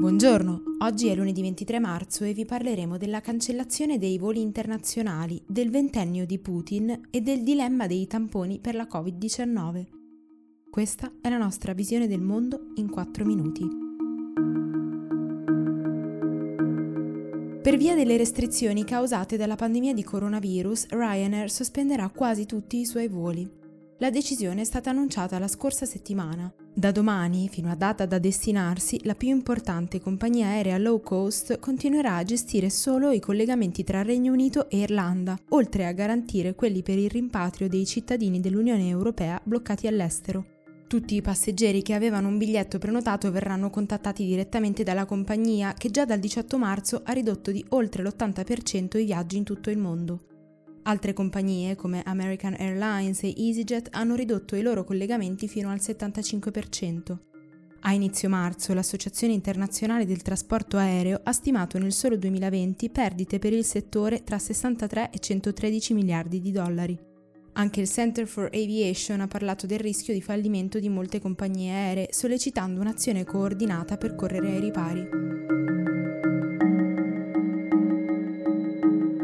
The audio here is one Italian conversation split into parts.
Buongiorno, oggi è lunedì 23 marzo e vi parleremo della cancellazione dei voli internazionali, del ventennio di Putin e del dilemma dei tamponi per la Covid-19. Questa è la nostra visione del mondo in 4 minuti. Per via delle restrizioni causate dalla pandemia di coronavirus, Ryanair sospenderà quasi tutti i suoi voli. La decisione è stata annunciata la scorsa settimana. Da domani, fino a data da destinarsi, la più importante compagnia aerea low cost continuerà a gestire solo i collegamenti tra Regno Unito e Irlanda, oltre a garantire quelli per il rimpatrio dei cittadini dell'Unione Europea bloccati all'estero. Tutti i passeggeri che avevano un biglietto prenotato verranno contattati direttamente dalla compagnia che già dal 18 marzo ha ridotto di oltre l'80% i viaggi in tutto il mondo. Altre compagnie come American Airlines e EasyJet hanno ridotto i loro collegamenti fino al 75%. A inizio marzo l'Associazione internazionale del trasporto aereo ha stimato nel solo 2020 perdite per il settore tra 63 e 113 miliardi di dollari. Anche il Center for Aviation ha parlato del rischio di fallimento di molte compagnie aeree, sollecitando un'azione coordinata per correre ai ripari.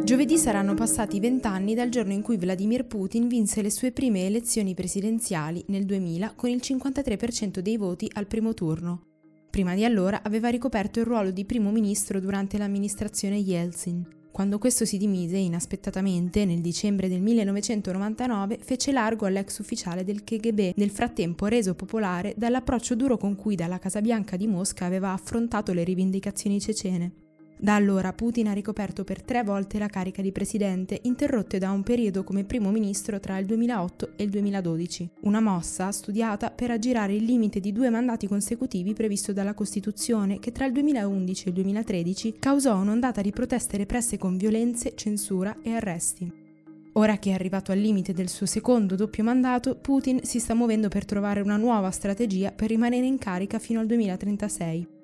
Giovedì saranno passati vent'anni dal giorno in cui Vladimir Putin vinse le sue prime elezioni presidenziali nel 2000 con il 53% dei voti al primo turno. Prima di allora aveva ricoperto il ruolo di primo ministro durante l'amministrazione Yeltsin. Quando questo si dimise inaspettatamente, nel dicembre del 1999, fece largo all'ex ufficiale del KGB, nel frattempo reso popolare dall'approccio duro con cui dalla Casa Bianca di Mosca aveva affrontato le rivendicazioni cecene. Da allora Putin ha ricoperto per tre volte la carica di presidente, interrotte da un periodo come primo ministro tra il 2008 e il 2012, una mossa studiata per aggirare il limite di due mandati consecutivi previsto dalla Costituzione che tra il 2011 e il 2013 causò un'ondata di proteste represse con violenze, censura e arresti. Ora che è arrivato al limite del suo secondo doppio mandato, Putin si sta muovendo per trovare una nuova strategia per rimanere in carica fino al 2036.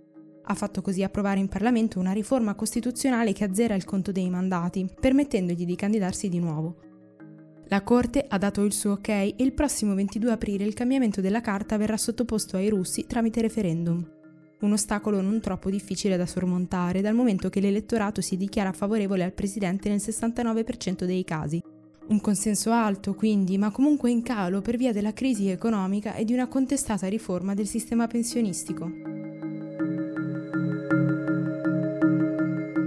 Ha fatto così approvare in Parlamento una riforma costituzionale che azzera il conto dei mandati, permettendogli di candidarsi di nuovo. La Corte ha dato il suo ok e il prossimo 22 aprile il cambiamento della carta verrà sottoposto ai russi tramite referendum. Un ostacolo non troppo difficile da sormontare, dal momento che l'elettorato si dichiara favorevole al presidente nel 69% dei casi. Un consenso alto, quindi, ma comunque in calo per via della crisi economica e di una contestata riforma del sistema pensionistico.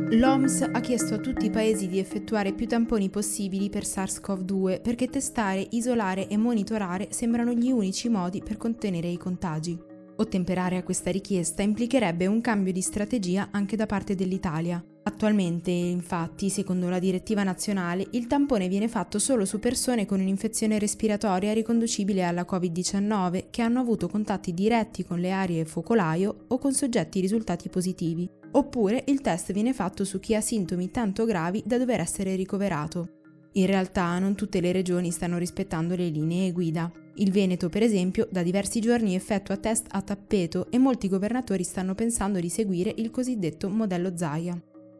L'OMS ha chiesto a tutti i paesi di effettuare più tamponi possibili per SARS-CoV-2 perché testare, isolare e monitorare sembrano gli unici modi per contenere i contagi. Ottemperare a questa richiesta implicherebbe un cambio di strategia anche da parte dell'Italia. Attualmente, infatti, secondo la direttiva nazionale, il tampone viene fatto solo su persone con un'infezione respiratoria riconducibile alla Covid-19 che hanno avuto contatti diretti con le aree focolaio o con soggetti risultati positivi oppure il test viene fatto su chi ha sintomi tanto gravi da dover essere ricoverato. In realtà non tutte le regioni stanno rispettando le linee guida. Il Veneto, per esempio, da diversi giorni effettua test a tappeto e molti governatori stanno pensando di seguire il cosiddetto modello Zaia.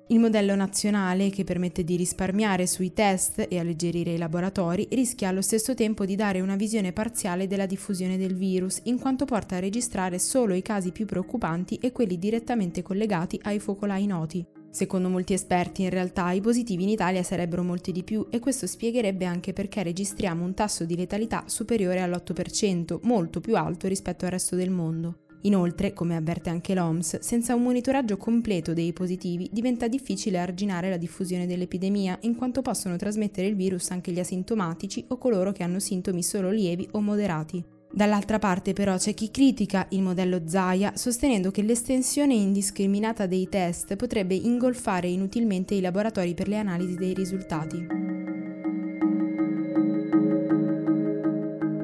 Il modello nazionale, che permette di risparmiare sui test e alleggerire i laboratori, rischia allo stesso tempo di dare una visione parziale della diffusione del virus, in quanto porta a registrare solo i casi più preoccupanti e quelli direttamente collegati ai focolai noti. Secondo molti esperti, in realtà i positivi in Italia sarebbero molti di più e questo spiegherebbe anche perché registriamo un tasso di letalità superiore all'8%, molto più alto rispetto al resto del mondo. Inoltre, come avverte anche l'OMS, senza un monitoraggio completo dei positivi diventa difficile arginare la diffusione dell'epidemia, in quanto possono trasmettere il virus anche gli asintomatici o coloro che hanno sintomi solo lievi o moderati. Dall'altra parte però c'è chi critica il modello Zaya sostenendo che l'estensione indiscriminata dei test potrebbe ingolfare inutilmente i laboratori per le analisi dei risultati.